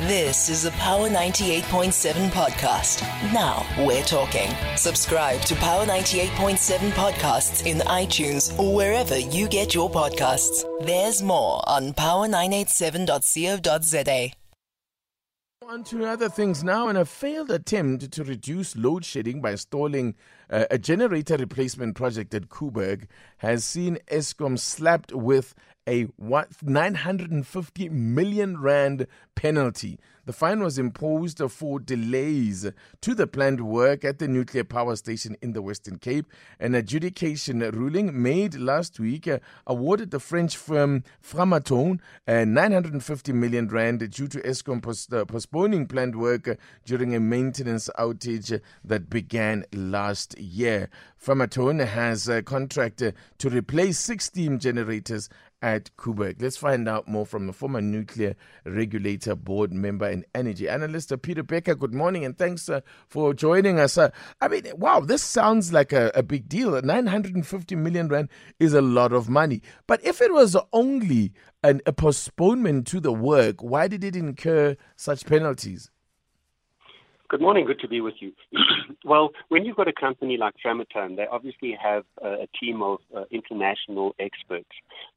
This is a Power 98.7 podcast. Now we're talking. Subscribe to Power 98.7 podcasts in iTunes or wherever you get your podcasts. There's more on power987.co.za. On to other things now. In a failed attempt to reduce load shedding by stalling uh, a generator replacement project at Koeberg, has seen Eskom slapped with a 950 million rand penalty. The fine was imposed for delays to the planned work at the nuclear power station in the Western Cape. An adjudication ruling made last week awarded the French firm Framatome uh, 950 million rand due to post- uh, postponing planned work during a maintenance outage that began last year. Framatome has a contract to replace six steam generators at Koeberg. Let's find out more from the former Nuclear Regulator Board member and energy analyst, Peter Becker. Good morning and thanks uh, for joining us. Uh, I mean, wow, this sounds like a, a big deal. 950 million Rand is a lot of money. But if it was only an, a postponement to the work, why did it incur such penalties? Good morning. Good to be with you. well, when you've got a company like Framatome, they obviously have a, a team of uh, international experts.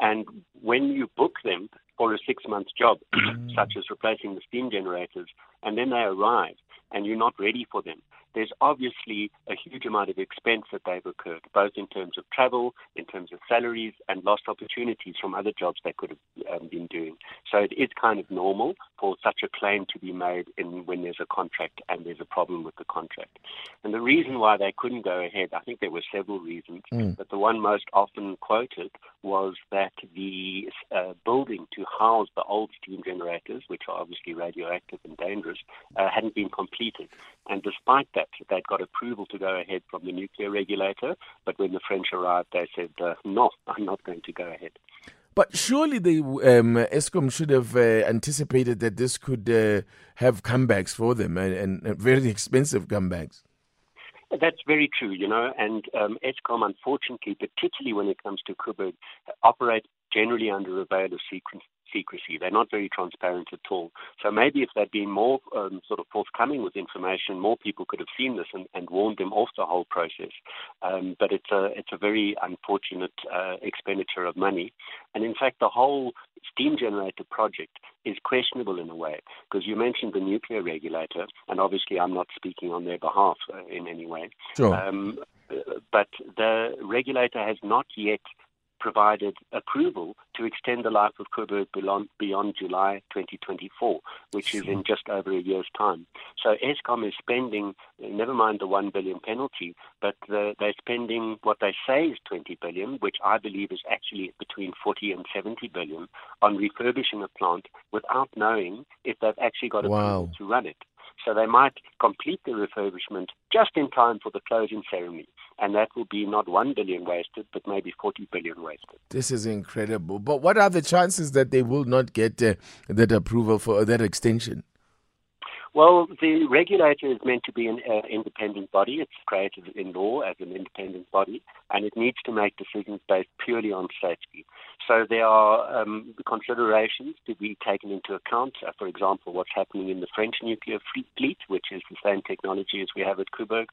And when you book them for a six month job, mm. such as replacing the steam generators, and then they arrive and you're not ready for them, there's obviously a huge amount of expense that they've incurred, both in terms of travel, in terms of salaries, and lost opportunities from other jobs they could have um, been doing. So it is kind of normal for such a claim to be made in, when there's a contract and there's a problem with the contract. And the reason why they couldn't go ahead, I think there were several reasons, mm. but the one most often quoted was that the uh, building to house the old steam generators, which are obviously radioactive and dangerous, uh, hadn't been completed. And despite that, they'd got approval to go ahead from the nuclear regulator, but when the French arrived, they said, uh, no, I'm not going to go ahead. But surely the um, Eskom should have uh, anticipated that this could uh, have comebacks for them and, and very expensive comebacks. That's very true, you know, and um, Eskom, unfortunately, particularly when it comes to Koeberg, operates generally under a veil of secret, secrecy. They're not very transparent at all. So maybe if they'd been more um, sort of forthcoming with information, more people could have seen this and, and warned them off the whole process. Um, but it's a it's a very unfortunate uh, expenditure of money, and in fact, the whole steam generator project is questionable in a way because you mentioned the nuclear regulator, and obviously I'm not speaking on their behalf uh, in any way. Sure. Um, but the regulator has not yet provided approval to extend the life of Koeberg beyond, beyond July 2024, which is in just over a year's time. So Eskom is spending, never mind the 1 billion penalty, but the, they're spending what they say is 20 billion, which I believe is actually between 40 and 70 billion on refurbishing a plant without knowing if they've actually got approval wow. to run it. So they might complete the refurbishment just in time for the closing ceremony. And that will be not 1 billion wasted, but maybe 40 billion wasted. This is incredible. But what are the chances that they will not get uh, that approval for that extension? Well, the regulator is meant to be an uh, independent body. It's created in law as an independent body, and it needs to make decisions based purely on safety. So there are um, considerations to be taken into account. Uh, for example, what's happening in the French nuclear fleet, which is the same technology as we have at Koeberg,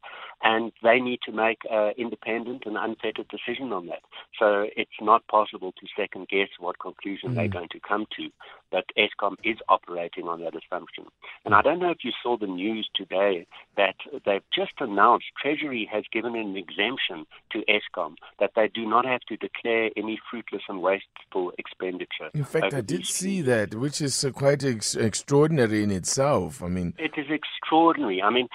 and they need to make an independent and unfettered decision on that. So it's not possible to second guess what conclusion mm-hmm. they're going to come to. But Eskom is operating on that assumption. And I don't know if you saw the news today that they've just announced Treasury has given an exemption to Eskom that they do not have to declare any fruitless and wasteful expenditure. In fact, I did see that, which is quite ex- extraordinary in itself. I mean, it is extraordinary. I mean,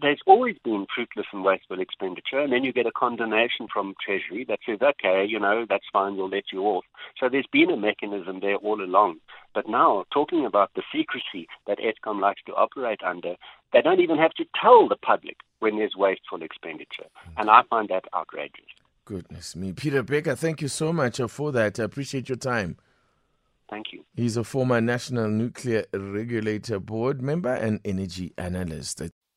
there's always been fruitless and wasteful expenditure, and then you get a condonation from Treasury that says, okay, you know, that's fine, we'll let you off. So there's been a mechanism there all along. But now, talking about the secrecy that Eskom likes to operate under, they don't even have to tell the public when there's wasteful expenditure. And I find that outrageous. Goodness me. Peter Becker, thank you so much uh, for that. I appreciate your time. Thank you. He's a former National Nuclear Regulator Board member and energy analyst.